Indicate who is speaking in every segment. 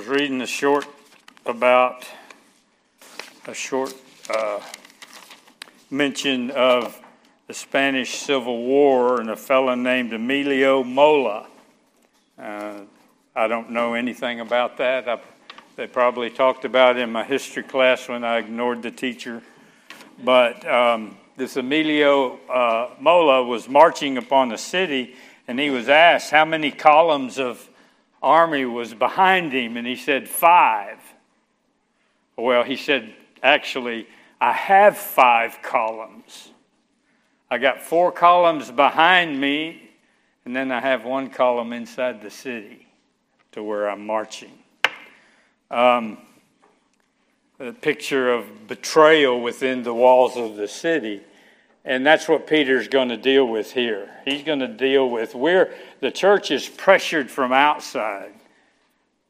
Speaker 1: was reading a short about a short uh, mention of the Spanish Civil War and a fellow named Emilio Mola. Uh, I don't know anything about that. I, they probably talked about it in my history class when I ignored the teacher. But um, this Emilio uh, Mola was marching upon the city, and he was asked how many columns of army was behind him, and he said five. Well, he said, actually, I have five columns. I got four columns behind me, and then I have one column inside the city to where I'm marching. Um, a picture of betrayal within the walls of the city. And that's what Peter's going to deal with here. He's going to deal with where the church is pressured from outside,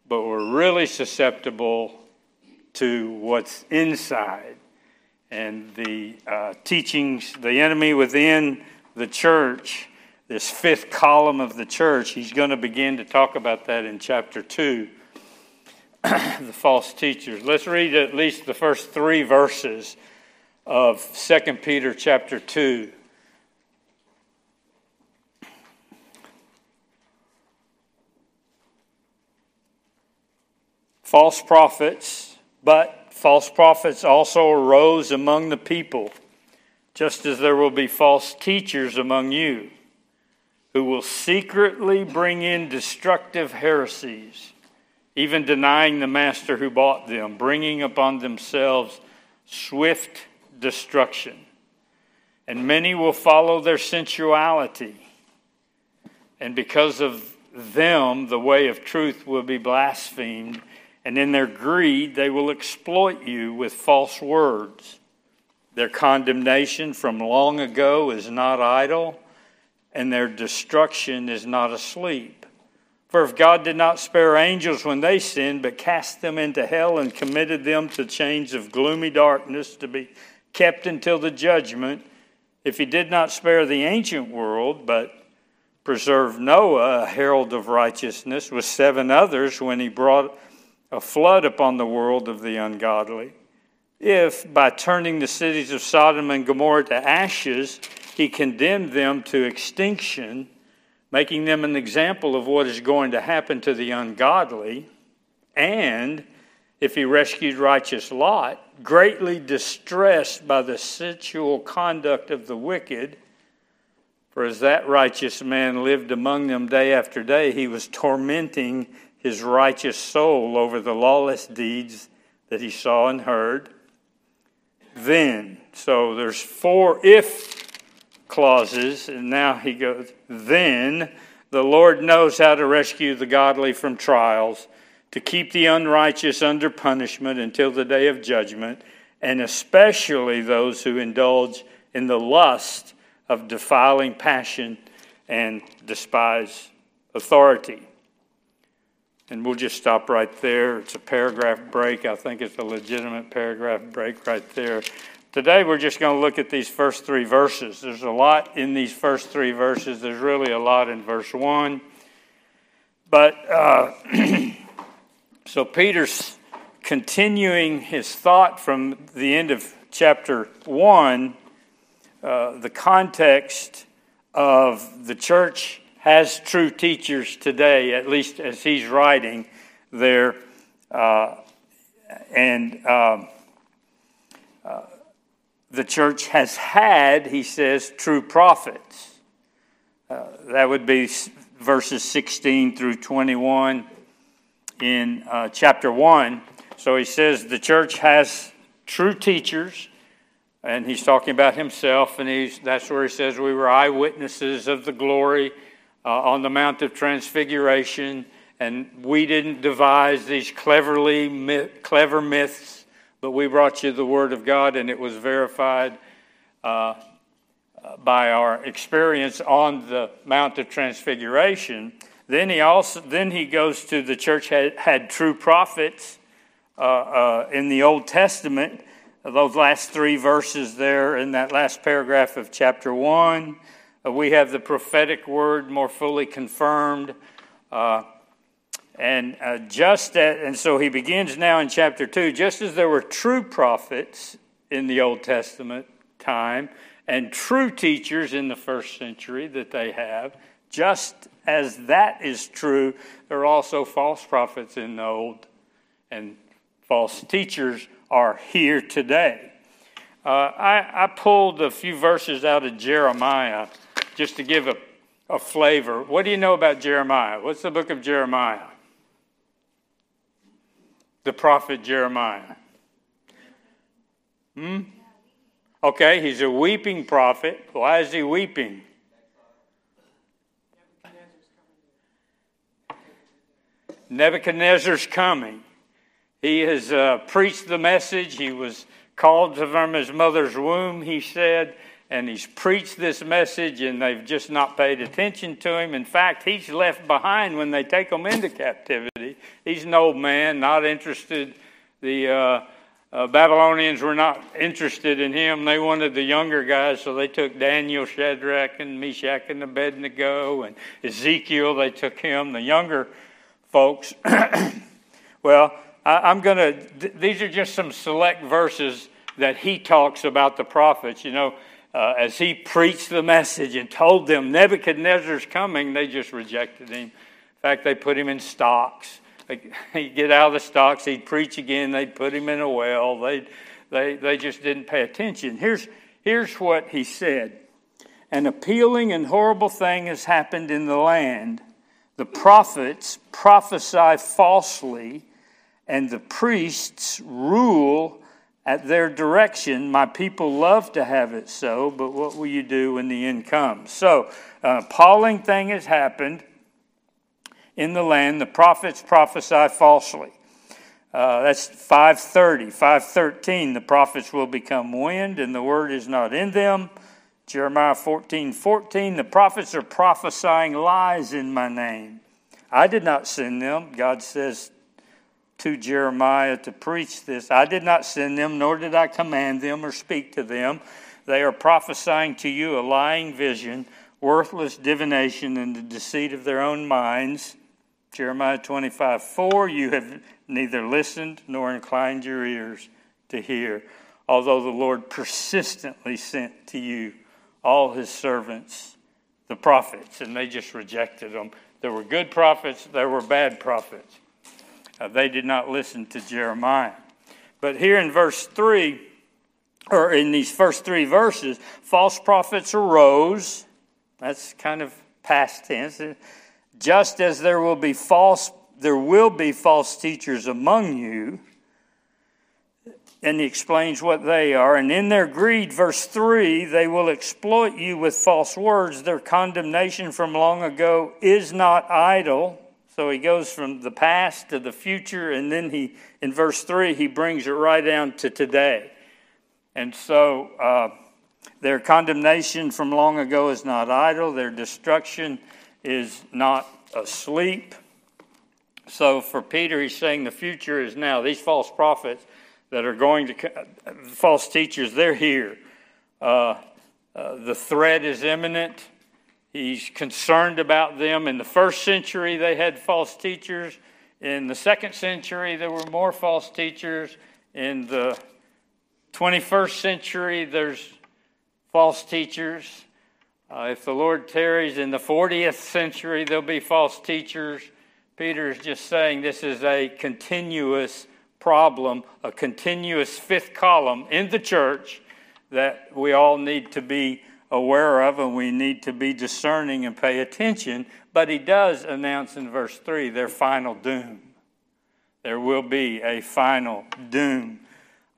Speaker 1: but we're really susceptible to what's inside. And the uh, teachings, the enemy within the church, this fifth column of the church, he's going to begin to talk about that in chapter 2. the false teachers. Let's read at least the first three verses of 2 Peter chapter 2. False prophets, but false prophets also arose among the people, just as there will be false teachers among you, who will secretly bring in destructive heresies, even denying the master who bought them, bringing upon themselves swift destruction. And many will follow their sensuality. And because of them, the way of truth will be blasphemed. And in their greed, they will exploit you with false words. Their condemnation from long ago is not idle, and their destruction is not asleep. For if God did not spare angels when they sinned, but cast them into hell and committed them to chains of gloomy darkness to be kept until the judgment, if he did not spare the ancient world, but preserved Noah, a herald of righteousness, with seven others when he brought a flood upon the world of the ungodly, if by turning the cities of Sodom and Gomorrah to ashes, he condemned them to extinction, making them an example of what is going to happen to the ungodly, and if he rescued righteous Lot, greatly distressed by the sensual conduct of the wicked, for as that righteous man lived among them day after day, he was tormenting his righteous soul over the lawless deeds that he saw and heard. Then, so there's four if clauses, and now he goes, then the Lord knows how to rescue the godly from trials to keep the unrighteous under punishment until the day of judgment, and especially those who indulge in the lust of defiling passion and despise authority. And we'll just stop right there. It's a paragraph break. I think it's a legitimate paragraph break right there. Today, we're just going to look at these first three verses. There's a lot in these first three verses. There's really a lot in verse 1. But uh, So Peter's continuing his thought from the end of chapter 1, uh, the context of the church has true teachers today, at least as he's writing there. Uh, and um, uh, the church has had, he says, true prophets. Uh, that would be verses 16 through 21 in uh, chapter 1. So he says the church has true teachers, and he's talking about himself, and he's, that's where he says we were eyewitnesses of the glory uh, on the Mount of Transfiguration, and we didn't devise these cleverly myth, clever myths, but we brought you the Word of God, and it was verified. Uh, by our experience on the Mount of Transfiguration, then he also then he goes to the church had, had true prophets uh, uh, in the Old Testament. Those last three verses there in that last paragraph of chapter one, uh, we have the prophetic word more fully confirmed. Uh, And uh, just at, and so he begins now in chapter 2 just as there were true prophets in the Old Testament time and true teachers in the first century that they have, just as that is true, there are also false prophets in the Old and false teachers are here today. Uh, I, I, pulled a few verses out of Jeremiah just to give a, a flavor. What do you know about Jeremiah? What's the book of Jeremiah? The prophet Jeremiah. Hmm? Okay, he's a weeping prophet. Why is he weeping? Nebuchadnezzar's coming. He has uh, preached the message. He was called from his mother's womb, he said, and he's preached this message, and they've just not paid attention to him. In fact, he's left behind when they take him into captivity. He's an old man, not interested. The uh, uh, Babylonians were not interested in him. They wanted the younger guys, so they took Daniel, Shadrach, and Meshach, and Abednego, and Ezekiel. They took him, the younger folks. well, I, am going to, th- these are just some select verses that he talks about the prophets. You know, uh, as he preached the message and told them Nebuchadnezzar's coming, they just rejected him. In fact, they put him in stocks. He'd get out of the stocks, he'd preach again, they'd put him in a well. They, they, they just didn't pay attention. Here's, here's what he said An appealing and horrible thing has happened in the land. The prophets prophesy falsely and the priests rule at their direction. My people love to have it so, but what will you do when the end comes? So, an appalling thing has happened in the land. The prophets prophesy falsely. Uh, that's 530. 513, the prophets will become wind, and the word is not in them. Jeremiah 14, 14, the prophets are prophesying lies in my name. I did not send them. God says to Jeremiah to preach this. I did not send them, nor did I command them or speak to them. They are prophesying to you a lying vision, worthless divination, and the deceit of their own minds. Jeremiah 25 4 You have neither listened nor inclined your ears to hear, although the Lord persistently sent to you all his servants, the prophets, and they just rejected them. There were good prophets, there were bad prophets. Uh, they did not listen to Jeremiah. But here in verse 3, or in these first three verses, false prophets arose. That's kind of past tense. Just as there will be false, there will be false teachers among you. And he explains what they are. And in their greed, verse 3, they will exploit you with false words. Their condemnation from long ago is not idle. So he goes from the past to the future, and then he, in verse 3, he brings it right down to today. And so uh, their condemnation from long ago is not idle, their destruction is not asleep. So for Peter, he's saying the future is now. These false prophets that are going to, false teachers, they're here. Uh, uh, the threat is imminent. He's concerned about them. In the first century, they had false teachers. In the second century, there were more false teachers. In the 21st century, there's false teachers. Uh, if the Lord tarries in the 40th century, there'll be false teachers. Peter is just saying this is a continuous problem, a continuous fifth column in the church that we all need to be aware of and we need to be discerning and pay attention. But he does announce in verse 3 their final doom. There will be a final doom.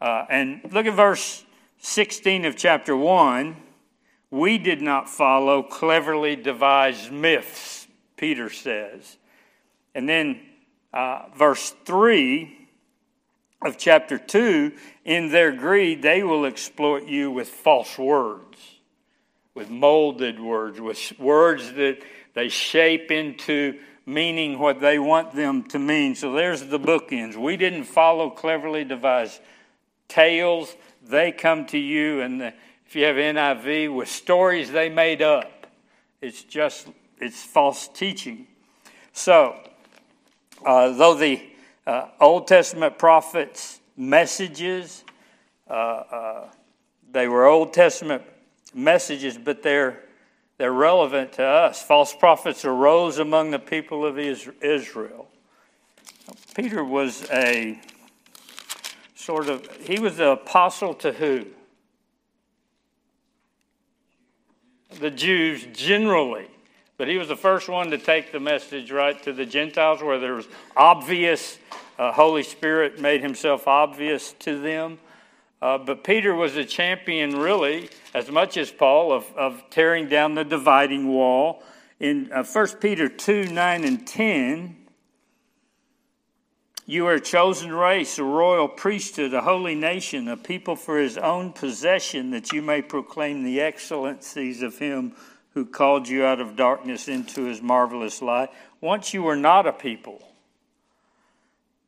Speaker 1: Uh, and look at verse 16 of chapter 1. We did not follow cleverly devised myths, Peter says. And then uh, verse 3 of chapter 2 in their greed, they will exploit you with false words with molded words, with words that they shape into meaning what they want them to mean. So there's the bookends. We didn't follow cleverly devised tales. They come to you, and if you have NIV, with stories they made up. It's just, it's false teaching. So, Uh, though the uh, Old Testament prophets' messages, uh, uh, they were Old Testament messages, but they're, they're relevant to us. False prophets arose among the people of Israel. Peter was a sort of, he was the apostle to who? The Jews generally. But he was the first one to take the message right to the Gentiles where there was obvious, uh, Holy Spirit made himself obvious to them. Uh, but Peter was a champion, really, as much as Paul, of, of tearing down the dividing wall. In uh, 1 Peter 2 9 and 10, you are a chosen race, a royal priesthood, a holy nation, a people for his own possession, that you may proclaim the excellencies of him who called you out of darkness into his marvelous light. Once you were not a people,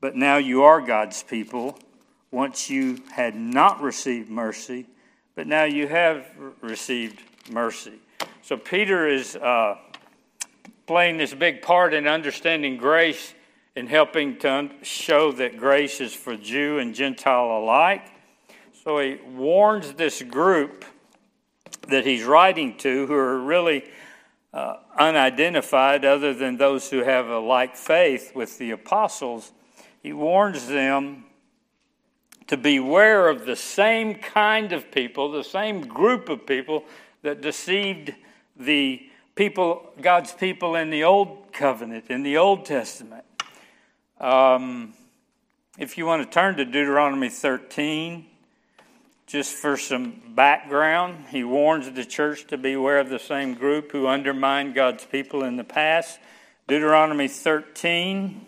Speaker 1: but now you are God's people. Once you had not received mercy, but now you have received mercy. So Peter is uh, playing this big part in understanding grace and helping to show that grace is for Jew and Gentile alike. So he warns this group that he's writing to, who are really uh, unidentified other than those who have a like faith with the apostles, he warns them to beware of the same kind of people, the same group of people that deceived the people, God's people in the Old Covenant, in the Old Testament. Um, if you want to turn to Deuteronomy 13, just for some background, he warns the church to beware of the same group who undermined God's people in the past. Deuteronomy 13.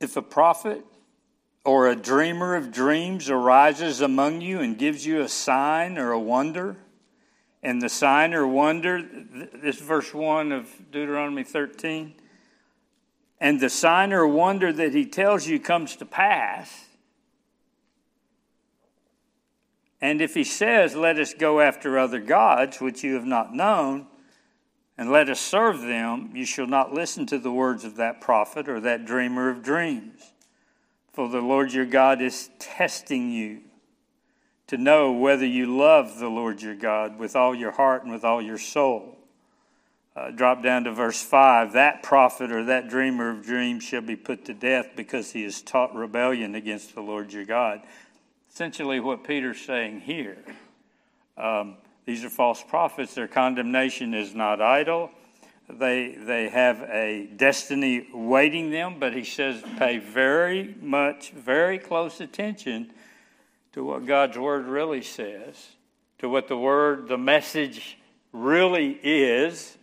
Speaker 1: If a prophet or a dreamer of dreams arises among you and gives you a sign or a wonder, and the sign or wonder, this verse 1 of Deuteronomy 13, and the sign or wonder that he tells you comes to pass, and if he says, Let us go after other gods which you have not known, and let us serve them, you shall not listen to the words of that prophet or that dreamer of dreams. For the Lord your God is testing you to know whether you love the Lord your God with all your heart and with all your soul. Uh, drop down to verse 5 that prophet or that dreamer of dreams shall be put to death because he has taught rebellion against the Lord your God. Essentially, what Peter's saying here um, these are false prophets, their condemnation is not idle. They, they have a destiny waiting them, but he says pay very much, very close attention to what God's word really says, to what the word, the message really is,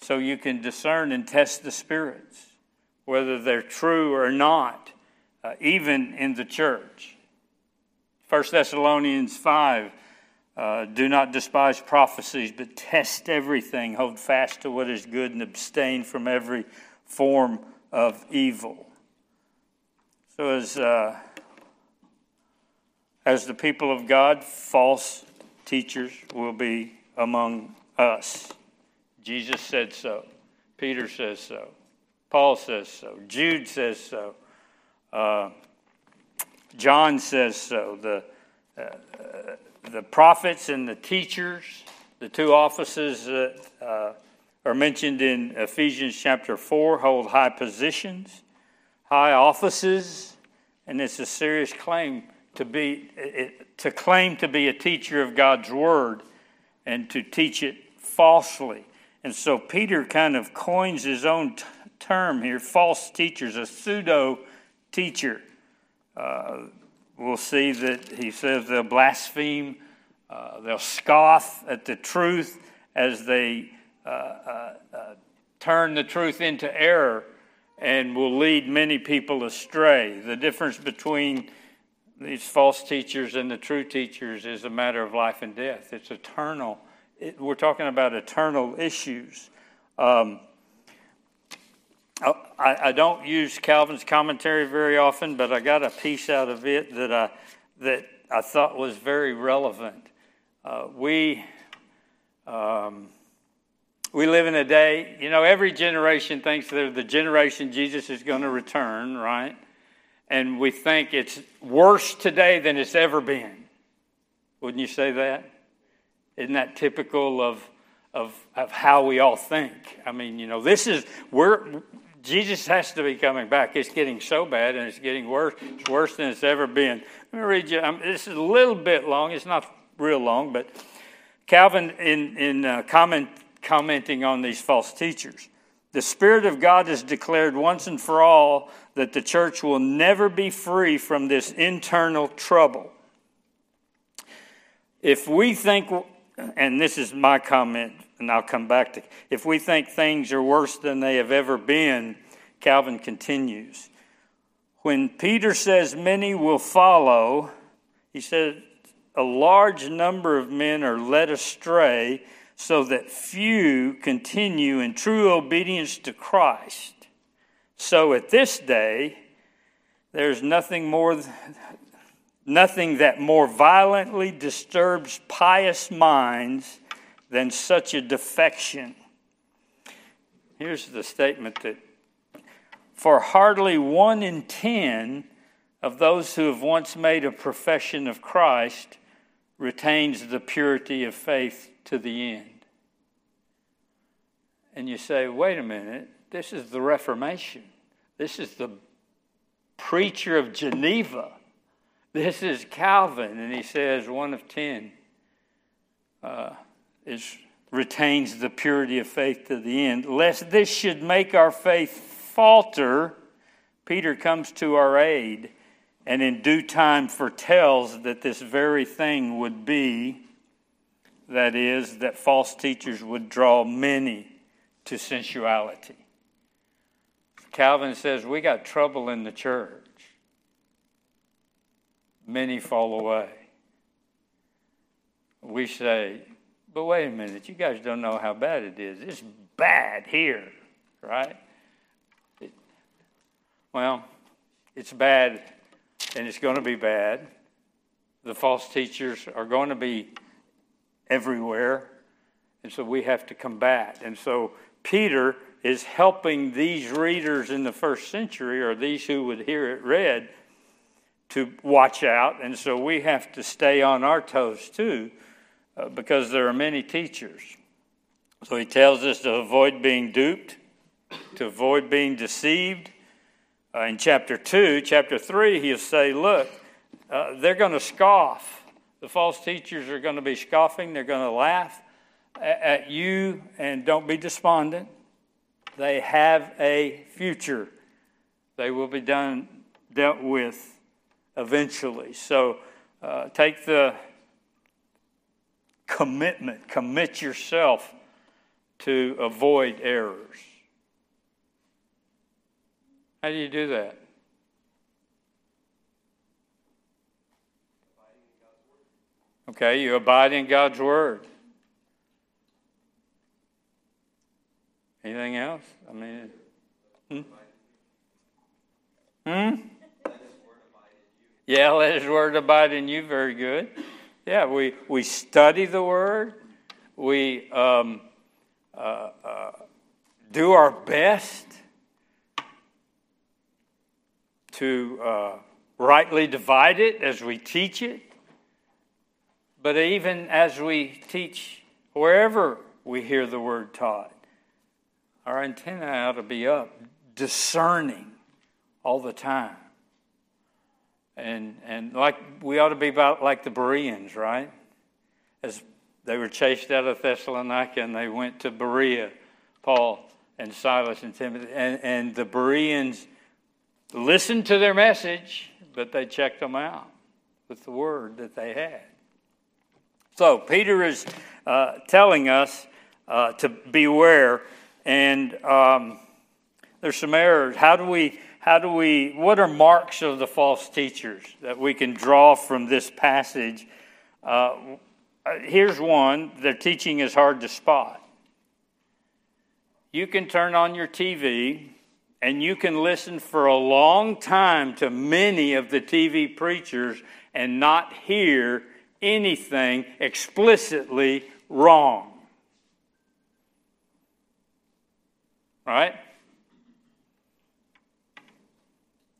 Speaker 1: so you can discern and test the spirits, whether they're true or not, uh, even in the church. 1 Thessalonians 5 uh, do not despise prophecies, but test everything. Hold fast to what is good and abstain from every form of evil. So, as, uh, as the people of God, false teachers will be among us. Jesus said so. Peter says so. Paul says so. Jude says so. Uh, John says so. The uh, the prophets and the teachers, the two offices that uh, are mentioned in Ephesians chapter 4, hold high positions, high offices, and it's a serious claim to be it, to claim to be a teacher of God's word and to teach it falsely. And so Peter kind of coins his own t- term here false teachers, a pseudo teacher. Uh, we'll see that he says they'll blaspheme, uh, they'll scoff at the truth as they uh, uh, uh, turn the truth into error and will lead many people astray. The difference between these false teachers and the true teachers is a matter of life and death. It's eternal. It, we're talking about eternal issues. Um, I, I, don't use Calvin's commentary very often, but I got a piece out of it that I, that I thought was very relevant. Uh, we, um, we live in a day, you know, every generation thinks they're the generation Jesus is going to return, right? And we think it's worse today than it's ever been. Wouldn't you say that? Isn't that typical of, of, of how we all think? I mean, you know, this is, we're, Jesus has to be coming back. It's getting so bad and it's getting worse. It's worse than it's ever been. Let me read you. Um, this is a little bit long. It's not real long, but Calvin, in, in uh, comment, commenting on these false teachers, the Spirit of God has declared once and for all that the church will never be free from this internal trouble. If we think, and this is my comment, and I'll come back to, if we think things are worse than they have ever been, Calvin continues. When Peter says many will follow, he said a large number of men are led astray so that few continue in true obedience to Christ. So at this day, there's nothing more nothing that more violently disturbs pious minds than such a defection. Here's the statement that for hardly one in ten of those who have once made a profession of Christ retains the purity of faith to the end. And you say, wait a minute, this is the Reformation. This is the preacher of Geneva. This is Calvin. And he says, one of ten. Uh, is retains the purity of faith to the end. Lest this should make our faith falter, Peter comes to our aid and in due time foretells that this very thing would be that is, that false teachers would draw many to sensuality. Calvin says, We got trouble in the church. Many fall away. We say, but wait a minute, you guys don't know how bad it is. It's bad here, right? It, well, it's bad and it's going to be bad. The false teachers are going to be everywhere. And so we have to combat. And so Peter is helping these readers in the first century, or these who would hear it read, to watch out. And so we have to stay on our toes too uh, because there are many teachers. So he tells us to avoid being duped, to avoid being deceived. Uh, in chapter 2, chapter 3, he'll say, Look, uh, they're going to scoff. The false teachers are going to be scoffing, they're going to laugh at, at you, and don't be despondent. They have a future. They will be done, dealt with eventually. So uh, take the commitment. Commit yourself to avoid errors. How do you do that? Okay, you abide in God's Word. Anything else? I mean, hmm? Hmm? Yeah, let His Word abide in you. Very good. Yeah, we, we study the Word. We um, uh, uh, do our best to uh, rightly divide it as we teach it. But even as we teach wherever we hear the Word taught, our antenna ought to be up, discerning all the time. And, and like we ought to be about like the Bereans, right? As they were chased out of Thessalonica and they went to Berea, Paul and Silas and Timothy. And, and the Bereans listened to their message, but they checked them out with the word that they had. So Peter is uh, telling us uh, to beware, and um, there's some errors. How do we how do we, what are marks of the false teachers that we can draw from this passage? Uh, here's one their teaching is hard to spot. You can turn on your TV And you can listen for a long time to many of the TV preachers and not hear anything explicitly wrong. Right?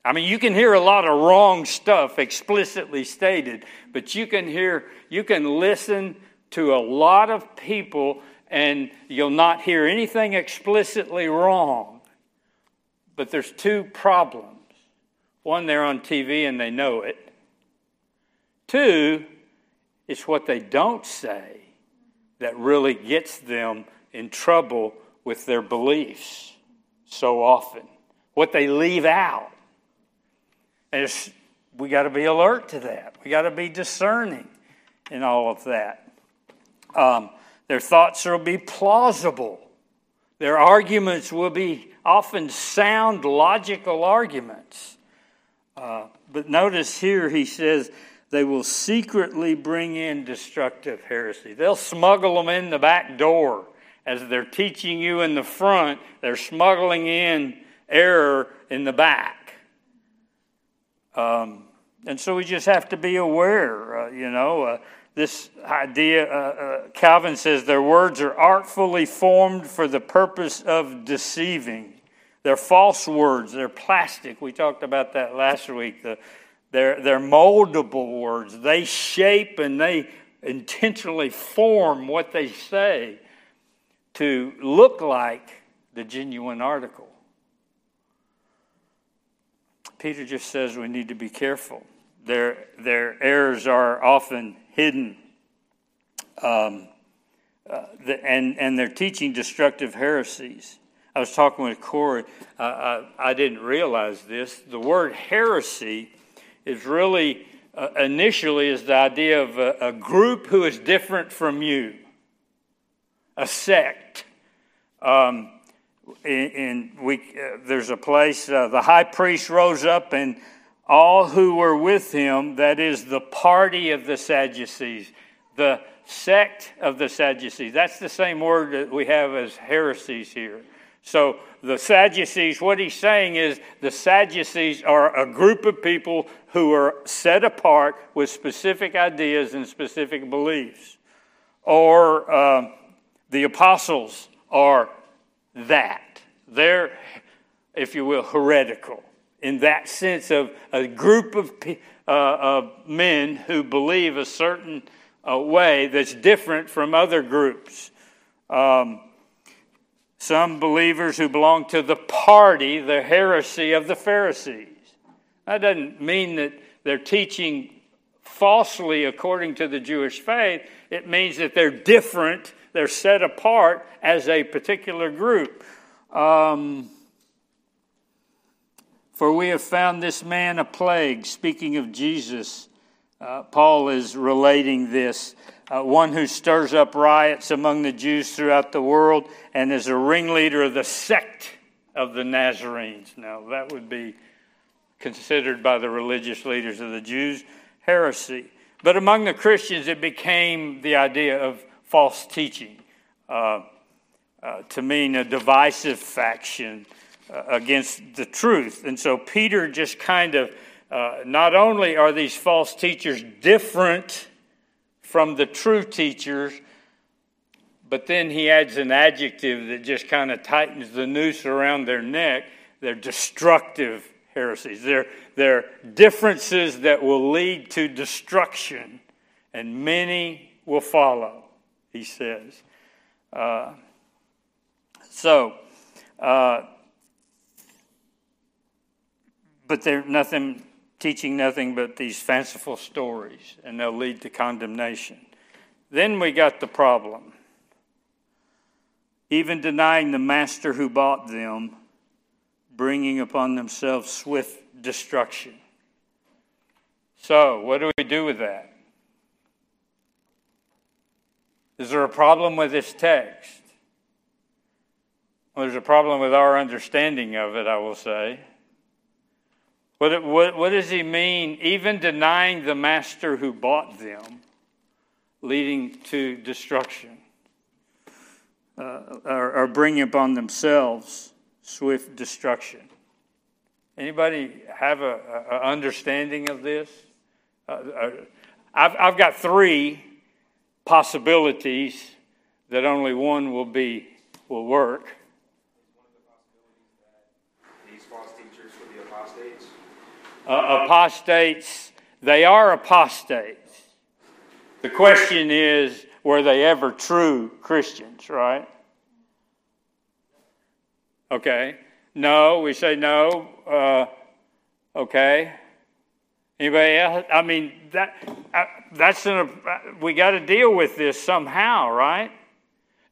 Speaker 1: I mean, you can hear a lot of wrong stuff explicitly stated, but you can hear, you can listen to a lot of people and you'll not hear anything explicitly wrong. But there's two problems. One, they're on TV and they know it. Two, it's what they don't say that really gets them in trouble with their beliefs so often. What they leave out. And we got to be alert to that. We got to be discerning in all of that. Um, their thoughts will be plausible. Their arguments will be often sound, logical arguments. Uh, but notice here he says they will secretly bring in destructive heresy. They'll smuggle them in the back door. As they're teaching you in the front, they're smuggling in error in the back. Um, and so we just have to be aware, uh, you know. Uh, this idea, uh, uh, Calvin says, their words are artfully formed for the purpose of deceiving. They're false words, they're plastic. We talked about that last week. The, they're, they're moldable words. They shape and they intentionally form what they say to look like the genuine article. Peter just says we need to be careful. Their, their errors are often hidden. Um, uh, the, and, and they're teaching destructive heresies. I was talking with Corey. Uh, I, I, didn't realize this. The word heresy is really, uh, initially, is the idea of a, a, group who is different from you, a sect. Um, in, we, uh, there's a place, uh, the high priest rose up and all who were with him, that is the party of the Sadducees, the sect of the Sadducees. That's the same word that we have as heresies here. So the Sadducees, what he's saying is the Sadducees are a group of people who are set apart with specific ideas and specific beliefs. Or uh, the apostles are that. They're, if you will, heretical in that sense of a group of, uh, of men who believe a certain uh, way that's different from other groups. Um, some believers who belong to the party, the heresy of the Pharisees. That doesn't mean that they're teaching falsely according to the Jewish faith. It means that they're different, they're set apart as a particular group. Um, for we have found this man a plague. Speaking of Jesus, uh, Paul is relating this. Uh, one who stirs up riots among the Jews throughout the world and is a ringleader of the sect of the Nazarenes. Now, that would be considered by the religious leaders of the Jews heresy. But among the Christians, it became the idea of false teaching uh, uh to mean a divisive faction uh, against the truth. And so Peter just kind of, uh, not only are these false teachers different from the true teachers, but then he adds an adjective that just kind of tightens the noose around their neck. They're destructive heresies. They're, they're differences that will lead to destruction, and many will follow, he says. Uh, so, uh, but they're nothing teaching nothing but these fanciful stories, and they'll lead to condemnation. Then we got the problem. Even denying the master who bought them, bringing upon themselves swift destruction. So, what do we do with that? Is there a problem with this text? Well, there's a problem with our understanding of it, I will say. What, what, what does he mean? Even denying the master who bought them, leading to destruction, uh, or, or bringing upon themselves swift destruction. Anybody have a, understanding of this? Uh, uh, I've, I've got three possibilities that only one will be will work.
Speaker 2: These false teachers would be apostates.
Speaker 1: Uh, apostates, they are apostates. The question is, were they ever true Christians, right? Okay. No, we say no. Uh, okay. Anybody else? I mean, that uh, that's an, uh, we got to deal with this somehow, right?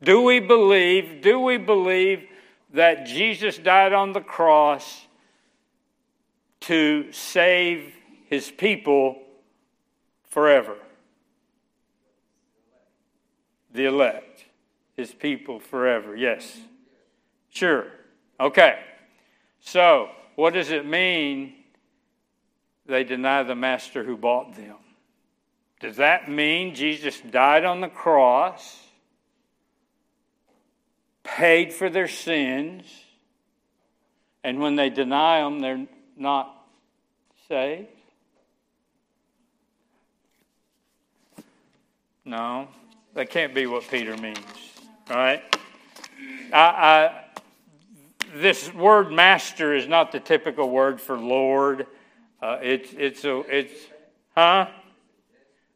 Speaker 1: Do we believe? Do we believe that Jesus died on the cross to save His people forever? The elect, His people forever. Yes. Sure. Okay. So, what does it mean they deny the master who bought them? Does that mean Jesus died on the cross, paid for their sins, and when they deny him, they're not saved? No, that can't be what Peter means, right? I, I this word master is not the typical word for Lord. Uh, it's, it's, a, it's, huh?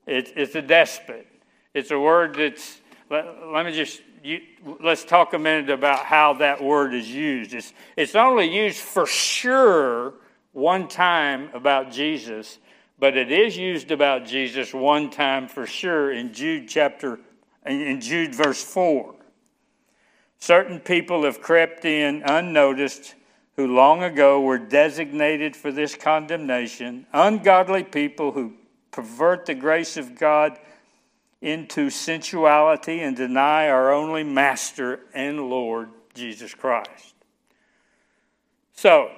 Speaker 1: It's, it's a despot. It's a word that's, let, let me just, you, let's talk a minute about how that word is used. It's, it's only used for sure one time about Jesus, but it is used about Jesus one time for sure in Jude chapter, in Jude verse 4. Certain people have crept in unnoticed who long ago were designated for this condemnation, ungodly people who pervert the grace of God into sensuality and deny our only Master and Lord, Jesus Christ. So,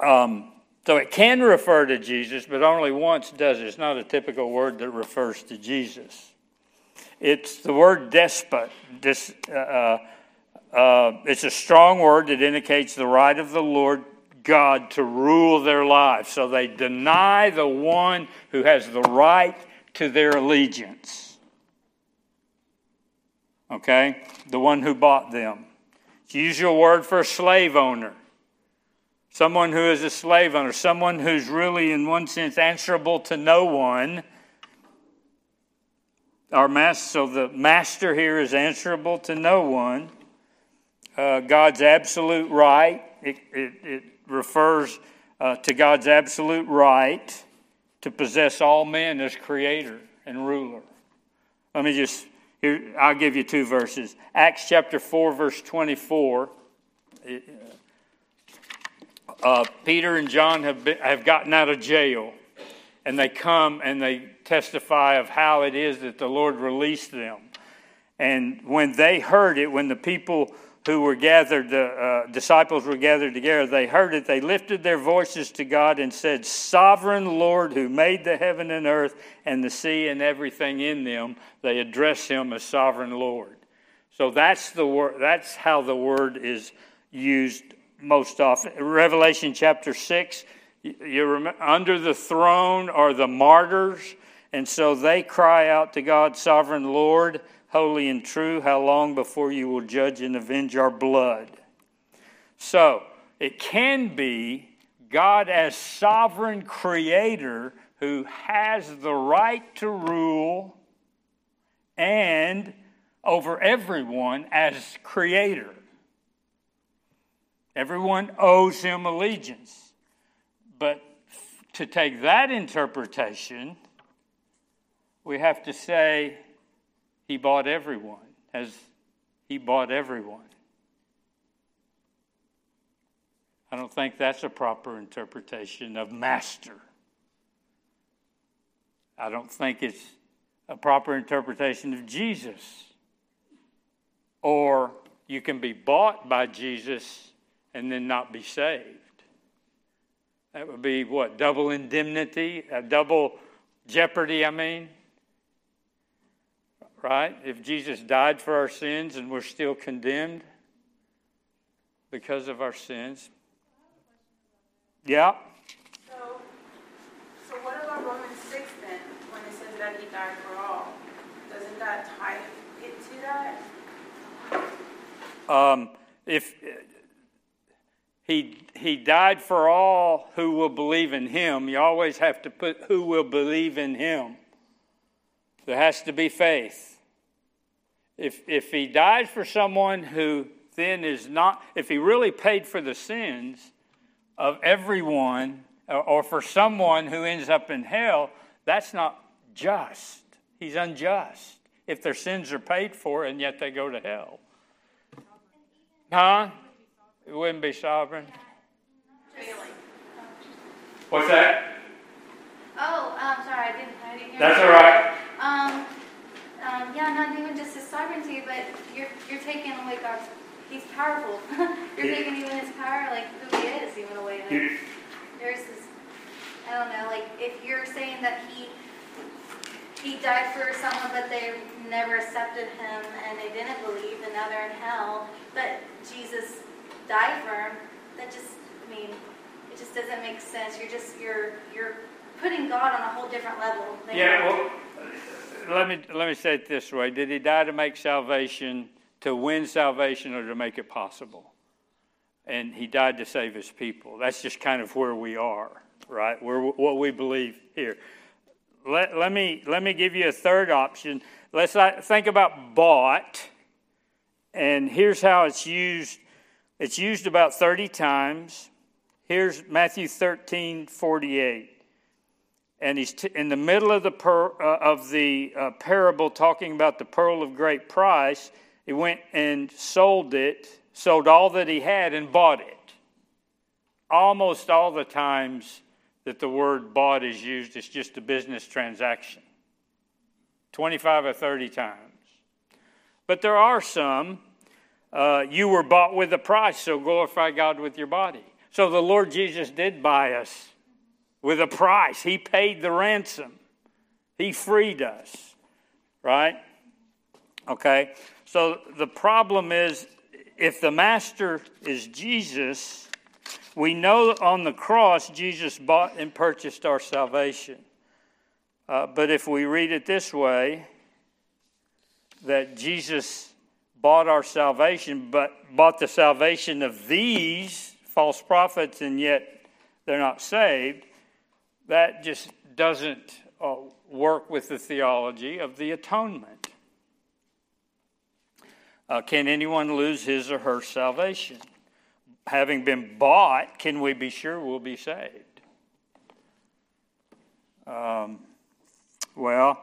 Speaker 1: um, so it can refer to Jesus, but only once does it. It's not a typical word that refers to Jesus. It's the word despot. This, uh, uh, it's a strong word that indicates the right of the Lord God to rule their lives. So they deny the one who has the right to their allegiance. Okay? The one who bought them. It's usual word for a slave owner. Someone who is a slave owner, someone who's really, in one sense, answerable to no one our master, so the master here is answerable to no one. Uh, God's absolute right. It, it, it refers uh, to God's absolute right to possess all men as creator and ruler. Let me just, here, I'll give you two verses. Acts chapter 4, verse 24. Uh, Peter and John have, been, have gotten out of jail, and they come and they testify of how it is that the Lord released them. And when they heard it, when the people who were gathered, the uh, disciples were gathered together, they heard it. They lifted their voices to God and said, Sovereign Lord, who made the heaven and earth and the sea and everything in them, they address him as Sovereign Lord. So that's, the word, that's how the word is used most often. Revelation chapter 6, you remember, under the throne are the martyrs and so they cry out to God, Sovereign Lord, holy and true, how long before you will judge and avenge our blood? So it can be God as sovereign creator who has the right to rule and over everyone as creator. Everyone owes him allegiance. But to take that interpretation, we have to say he bought everyone, as he bought everyone. I don't think that's a proper interpretation of master. I don't think it's a proper interpretation of Jesus. Or you can be bought by Jesus and then not be saved. That would be what? Double indemnity? A double jeopardy, I mean? Right? If Jesus died for our sins and we're still condemned, because of our sins. Yeah.
Speaker 3: So, so what about Romans 6 then, when it says that he died for all? Doesn't that tie it to that?
Speaker 1: Um, if he he died for all who will believe in him, you always have to put who will believe in him. There has to be faith. If if he died for someone who then is not, if he really paid for the sins of everyone, or for someone who ends up in hell, that's not just. He's unjust if their sins are paid for and yet they go to hell. Huh? It wouldn't be sovereign. What's that?
Speaker 4: Oh, um, sorry, I didn't, I didn't hear.
Speaker 1: That's all right.
Speaker 4: Um, um, yeah, not even just his sovereignty, but you're you're taking away God's. He's powerful. you're
Speaker 1: Yeah.
Speaker 4: taking even his power, like who he is, even away. Like,
Speaker 1: You-
Speaker 4: there's this. I don't know. Like if you're saying that he he died for someone, but they never accepted him and they didn't believe, and now they're in hell. But Jesus died for him. That just, I mean, it just doesn't make sense. You're just you're you're putting God on a whole different level. than
Speaker 1: Yeah, well, let me let me say it this way: Did he die to make salvation, to win salvation, or to make it possible? And he died to save his people. That's just kind of where we are, right? Where what we believe here. Let, let me let me give you a third option. Let's think about bought, and here's how it's used. It's used about 30 times. Here's Matthew 13, 48 and he's t- in the middle of the per- uh, of the uh, parable talking about the pearl of great price. He went and sold it, sold all that he had, and bought it. Almost all the times that the word "bought" is used, it's just a business transaction. Twenty-five or thirty times, but there are some. Uh, you were bought with a price, so glorify God with your body. So the Lord Jesus did buy us with a price. He paid the ransom. He freed us, right? Okay? So the problem is if the master is Jesus, we know on the cross Jesus bought and purchased our salvation. Uh, but if we read it this way, that Jesus bought our salvation, but bought the salvation of these false prophets, and yet they're not saved, that just doesn't uh, work with the theology of the atonement. Uh, can anyone lose his or her salvation? Having been bought, can we be sure we'll be saved? Um, well,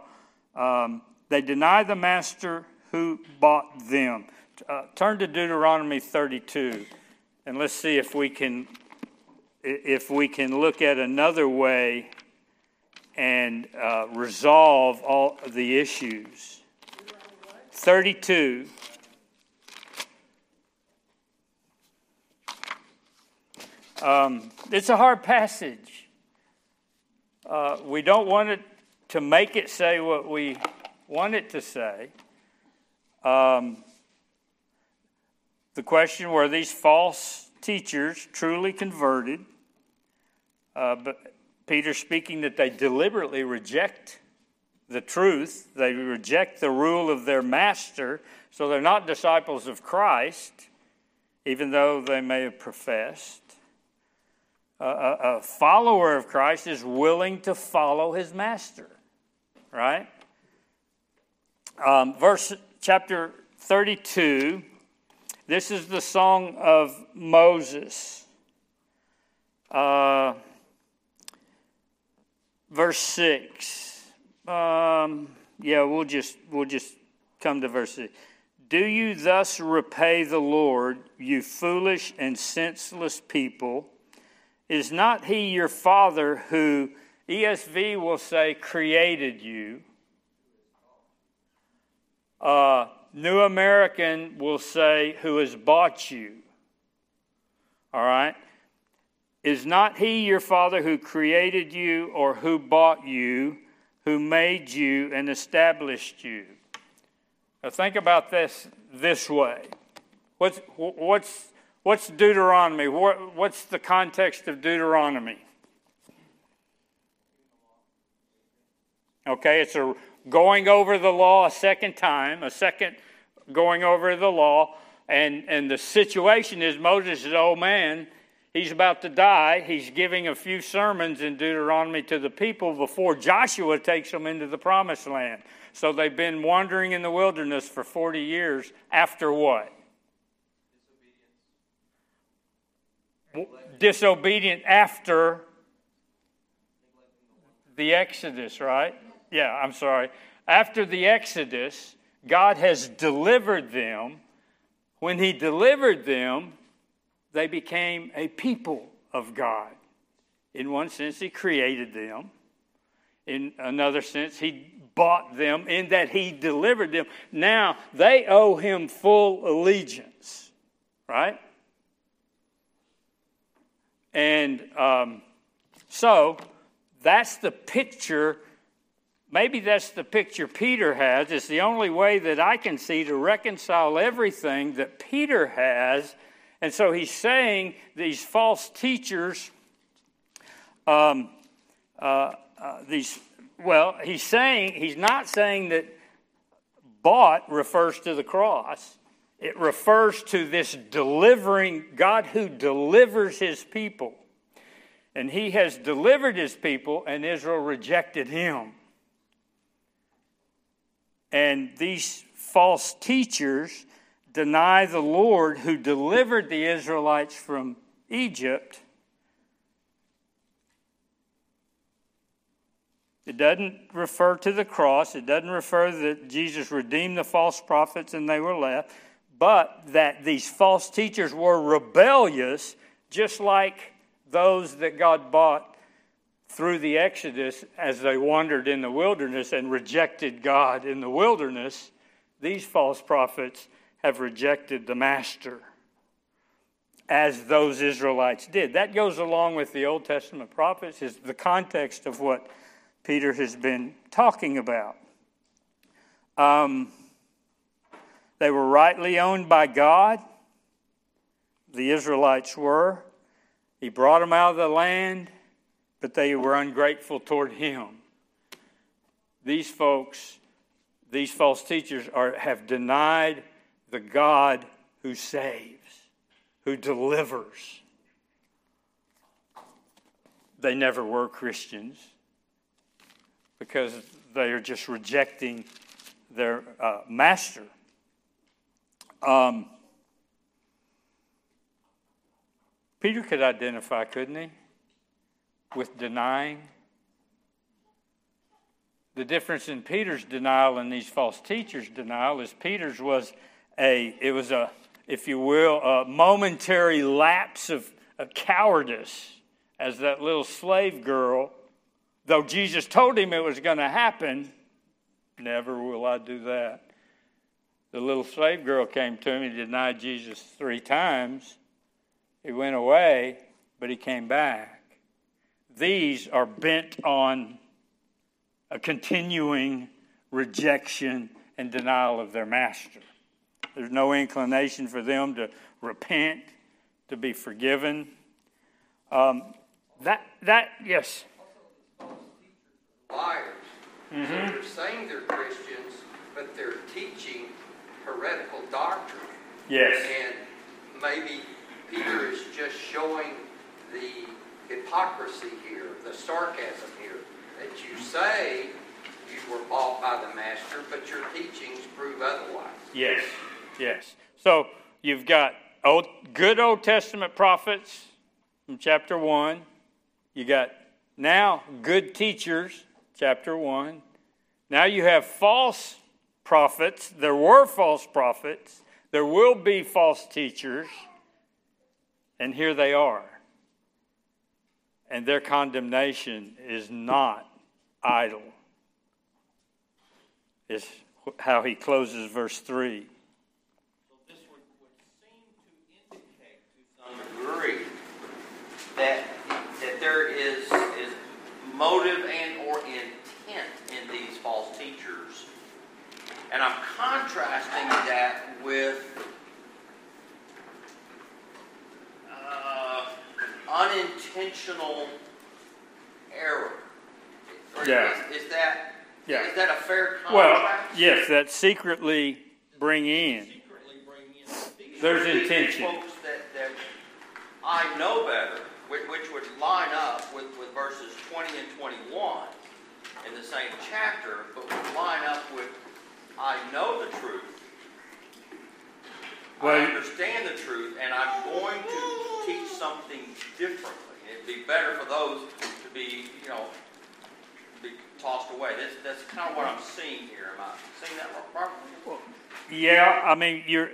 Speaker 1: um, they deny the master who bought them. Uh, turn to Deuteronomy 32, and let's see if we can if we can look at another way and uh, resolve all the issues. 32. Um, it's a hard passage. Uh, we don't want it to make it say what we want it to say. Um, the question were these false teachers truly converted? Uh, but Peter speaking that they deliberately reject the truth, they reject the rule of their master, so they're not disciples of Christ, even though they may have professed. A, a, a follower of Christ is willing to follow his master, right? Um, verse chapter 32. This is the song of Moses. Uh, verse 6. Um, yeah, we'll just, we'll just come to verse 6. Do you thus repay the Lord, you foolish and senseless people? Is not he your father who, ESV will say, created you? Uh, New American will say, who has bought you? All right? Is not he your father who created you or who bought you, who made you and established you? Now think about this this way. What's, what's, What's Deuteronomy? What, what's the context of Deuteronomy? Okay, it's a going over the law a second time, a second going over the law, and, and the situation is Moses is old man. He's about to die. He's giving a few sermons in Deuteronomy to the people before Joshua takes them into the promised land. So they've been wandering in the wilderness for 40 years after what? Disobedience, Disobedient after the Exodus, right? Yeah, I'm sorry. After the Exodus, God has delivered them. When He delivered them, they became a people of God. In one sense, He created them. In another sense, He bought them in that He delivered them. Now they owe Him full allegiance, right? And um, so that's the picture Maybe that's the picture Peter has. It's the only way that I can see to reconcile everything that Peter has. And so he's saying these false teachers, um, uh, uh, these, well, he's saying, he's not saying that bought refers to the cross. It refers to this delivering, God who delivers his people. And he has delivered his people, and Israel rejected him. And these false teachers deny the Lord who delivered the Israelites from Egypt. It doesn't refer to the cross. It doesn't refer that Jesus redeemed the false prophets and they were left, but that these false teachers were rebellious, just like those that God bought through the Exodus as they wandered in the wilderness and rejected God in the wilderness, these false prophets have rejected the Master as those Israelites did. That goes along with the Old Testament prophets, is the context of what Peter has been talking about. Um, they were rightly owned by God, the Israelites were. He brought them out of the land but they were ungrateful toward him. These folks, these false teachers, are, have denied the God who saves, who delivers. They never were Christians because they are just rejecting their uh, master. Um, Peter could identify, couldn't he? with denying. The difference in Peter's denial and these false teachers' denial is Peter's was a, it was a, if you will, a momentary lapse of, of cowardice as that little slave girl, though Jesus told him it was going to happen, never will I do that. The little slave girl came to him, he denied Jesus three times. He went away, but he came back. These are bent on a continuing rejection and denial of their master. There's no inclination for them to repent, to be forgiven. Um, that, that, yes.
Speaker 5: Liars. Mm-hmm. So they're saying they're Christians, but they're teaching heretical doctrine.
Speaker 1: Yes.
Speaker 5: And maybe Peter is just showing the hypocrisy here, the sarcasm here, that you say you were bought by the master, but your teachings prove otherwise.
Speaker 1: Yes, yes. So you've got old, good Old Testament prophets from chapter 1. You got now good teachers, chapter 1. Now you have false prophets. There were false prophets. There will be false teachers. And here they are and their condemnation is not idle, is how he closes verse 3.
Speaker 6: So this would, would seem to indicate to some degree that, that there is, is motive and or intent in these false teachers. And I'm contrasting that with uh, unintentional error. Or
Speaker 1: Yeah.
Speaker 6: Is, is that
Speaker 1: Yeah.
Speaker 6: is that a fair contrast?
Speaker 1: Well, yes, that secretly bring in.
Speaker 6: Secretly bring in.
Speaker 1: There's intention.
Speaker 6: Folks that, that I know better, which, which would line up with, with verses 20 and 21 in the same chapter, but would line up with I know the truth.
Speaker 1: well, I
Speaker 6: understand the truth, and I'm going to teach something differently. It'd be better for those to be, you know, be tossed away. That's, that's kind of what I'm seeing here. Am I seeing that properly?
Speaker 1: Yeah, I mean, you're,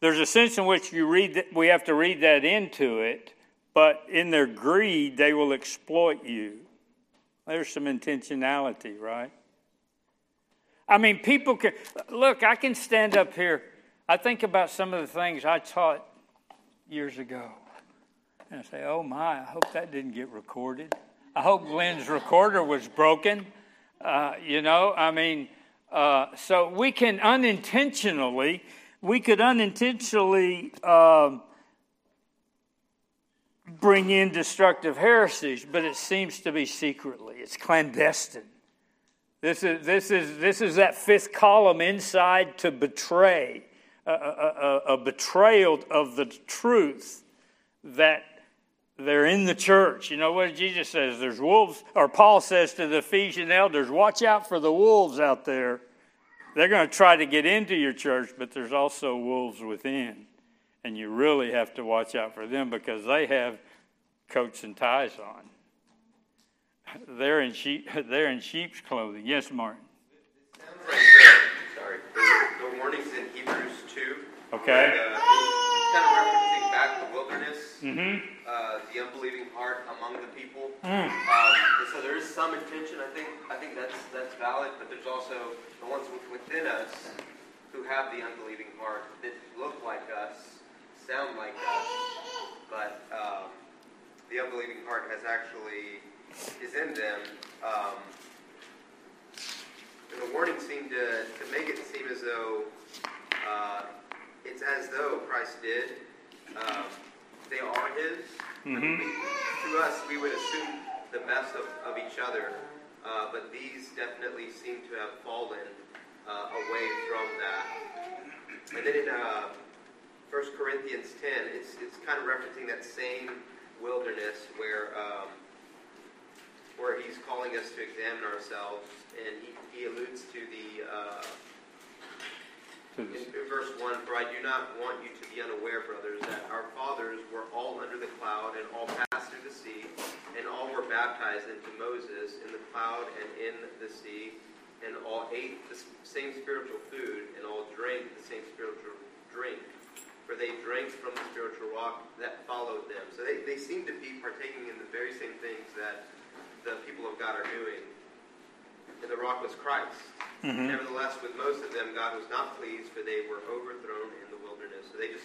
Speaker 1: there's a sense in which you read that, we have to read that into it, but in their greed, they will exploit you. There's some intentionality, right? I mean, people can, look, I can stand up here. I think about some of the things I taught years ago. And I say, oh my, I hope that didn't get recorded. I hope Glenn's recorder was broken. Uh, you know, I mean, uh, so we can unintentionally, we could unintentionally um, bring in destructive heresies, but it seems to be secretly. It's clandestine. This is, this is, this is that fifth column inside to betray, a, a, a, a betrayal of the truth that they're in the church. You know what Jesus says? There's wolves, or Paul says to the Ephesian elders, watch out for the wolves out there. They're going to try to get into your church, but there's also wolves within. And you really have to watch out for them because they have coats and ties on. They're in sheep, they're in sheep's clothing. Yes, Martin.
Speaker 2: Sounds like the, sorry, the, the warnings in Hebrews 2.
Speaker 1: Okay.
Speaker 2: Uh, kind of referencing back the wilderness,
Speaker 1: Mm-hmm.
Speaker 2: uh, the unbelieving heart among the people.
Speaker 1: Mm.
Speaker 2: Um, so there is some intention. I think I think that's that's valid, but there's also the ones within us who have the unbelieving heart that look like us, sound like us, but um, the unbelieving heart has actually is in them. Um, and the warning seemed to, to make it seem as though uh, it's as though Christ did. Um, they are His.
Speaker 1: Mhm.
Speaker 2: to us, we would assume the best of, of each other, uh, but these definitely seem to have fallen uh, away from that. And then in uh, 1 Corinthians 10, it's, it's kind of referencing that same wilderness where um, where he's calling us to examine ourselves, and he, he alludes to the uh, in, in verse one. For I do not want you to be unaware, brothers, that our fathers were all under the cloud, and all passed through the sea, and all were baptized into Moses in the cloud and in the sea, and all ate the same spiritual food, and all drank the same spiritual drink. For they drank from the spiritual rock that followed them. So they, they seem to be partaking in the very same things that the people of God are doing. And the rock was Christ.
Speaker 1: Mhm.
Speaker 2: Nevertheless, with most of them, God was not pleased, for they were overthrown in the wilderness. So they just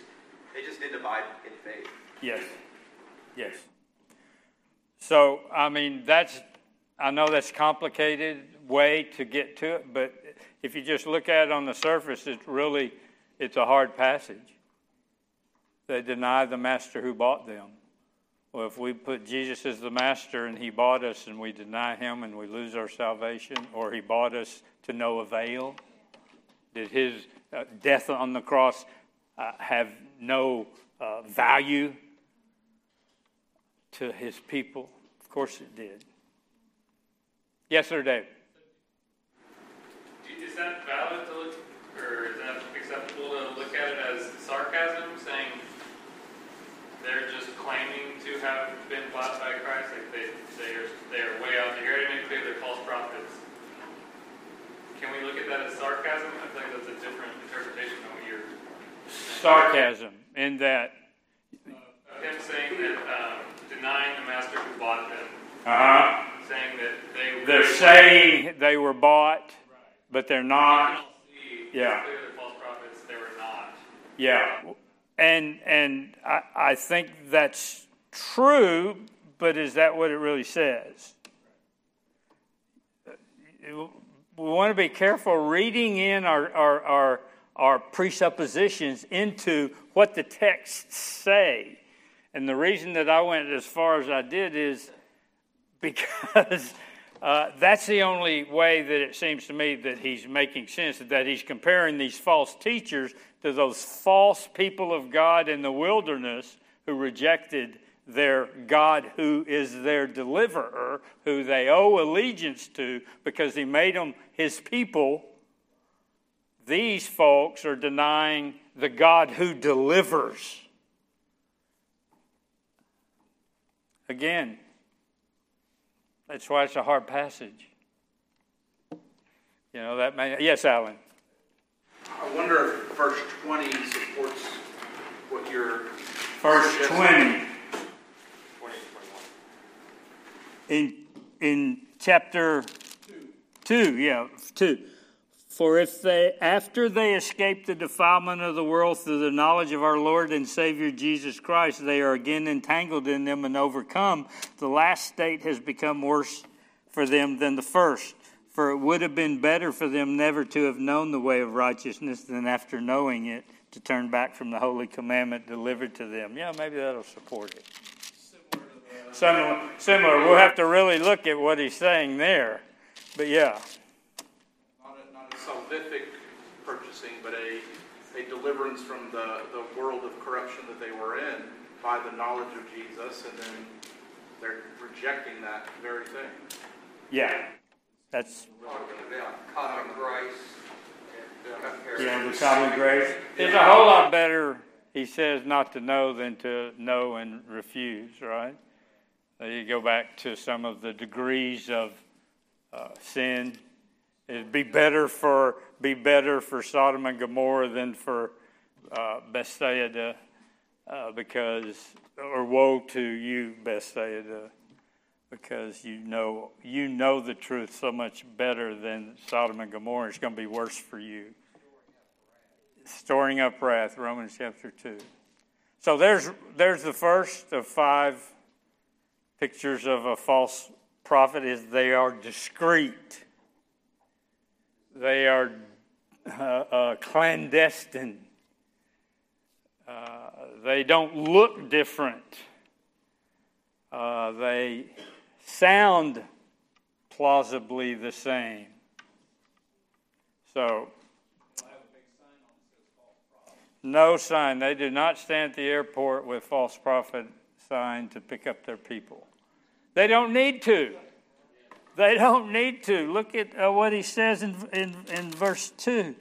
Speaker 2: they just didn't abide in faith.
Speaker 1: Yes. Yes. So, I mean, that's, I know that's a complicated way to get to it, but if you just look at it on the surface, it's really, it's a hard passage. They deny the master who bought them. Well, if we put Jesus as the master and he bought us and we deny him and we lose our salvation, or he bought us to no avail, did his uh, death on the cross uh, have no uh, value to his people? Of course it did. Yes, sir, Dave.
Speaker 7: Is that valid to look, or is that acceptable to look at it as sarcasm, saying they're just claiming to have been bought by Christ, like they, they are, they are way out there, you already made clear they're false prophets. Can we look at that as that's a different interpretation than what you're,
Speaker 1: Sarcasm in that.
Speaker 7: of him saying that, um, denying the master who bought them,
Speaker 1: Uh huh.
Speaker 7: saying that they.
Speaker 1: They're saying they were bought, but they're not. Yeah.
Speaker 7: prophets, they were not.
Speaker 1: Yeah, and and I, I think that's true, but is that what it really says? We want to be careful reading in our our our, our presuppositions into what the texts say. And the reason that I went as far as I did is because uh, that's the only way that it seems to me that he's making sense, that he's comparing these false teachers to those false people of God in the wilderness who rejected their God who is their deliverer, who they owe allegiance to because he made them his people. These folks are denying the God who delivers. Again, that's why it's a hard passage. You know, that may. Yes, Alan.
Speaker 8: I wonder if verse 20 supports what you're.
Speaker 1: Verse 20.
Speaker 5: 20, 21.
Speaker 1: In, in chapter 2, yeah, 2. For if they, after they escape the defilement of the world through the knowledge of our Lord and Savior Jesus Christ, they are again entangled in them and overcome, the last state has become worse for them than the first. For it would have been better for them never to have known the way of righteousness than after knowing it to turn back from the holy commandment delivered to them. Yeah, maybe that'll support it. Similar, similar. We'll have to really look at what he's saying there. But yeah.
Speaker 8: Not a, not a salvific purchasing, but a, a deliverance from the, the world of corruption that they were in by the knowledge of Jesus, and then they're rejecting that very thing.
Speaker 1: Yeah. That's
Speaker 5: Talking common grace.
Speaker 1: yeah, the common grace. It's a whole lot better, he says, not to know than to know and refuse, right? You go back to some of the degrees of uh, sin. It'd be better for be better for Sodom and Gomorrah than for uh, Bethsaida, uh, because or woe to you, Bethsaida, because you know you know the truth so much better than Sodom and Gomorrah. It's going to be worse for you. Storing up wrath, Romans chapter two. So there's there's the first of five pictures of a false prophet. Is they are discreet. They are uh, uh, clandestine. Uh, they don't look different. Uh, they sound plausibly the same. So, no sign. They do not stand at the airport with false prophet sign to pick up their people. They don't need to. They don't need to. Look at uh, what he says in, in, in verse 2.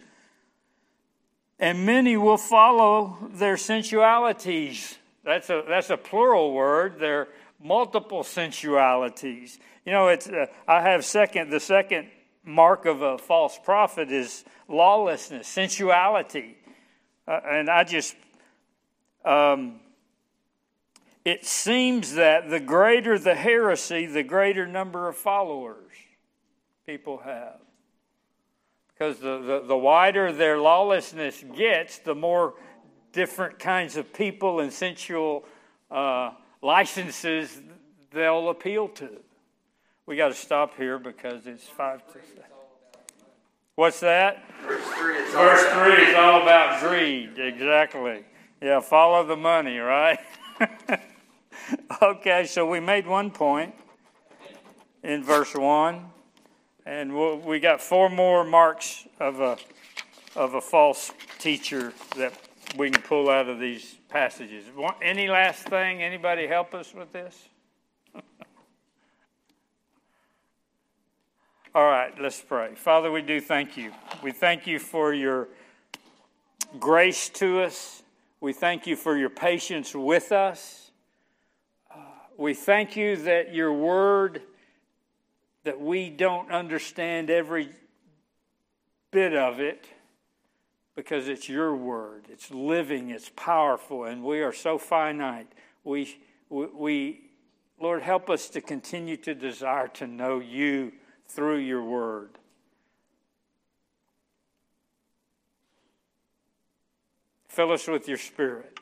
Speaker 1: And many will follow their sensualities. That's a, that's a plural word. They're multiple sensualities. You know, it's, uh, I have second, the second mark of a false prophet is lawlessness, sensuality. Uh, and I just, um, it seems that the greater the heresy, the greater number of followers people have. Because the, the, the, wider their lawlessness gets, the more different kinds of people and sensual uh, licenses they'll appeal to. We got to stop here because it's five to seven. What's that?
Speaker 2: Verse 3 is
Speaker 1: Verse 3 is all about greed. Exactly. Yeah, follow the money, right? okay, so we made one point in verse 1, and we'll, we got four more marks of a, of a false teacher that we can pull out of these passages. Any last thing? Anybody help us with this? All right, let's pray. Father, we do thank you. We thank you for your grace to us. We thank you for your patience with us. We thank you that your word, that we don't understand every bit of it because it's your word. It's living, it's powerful, and we are so finite. We, we Lord, help us to continue to desire to know you through your word. Fill us with your spirit.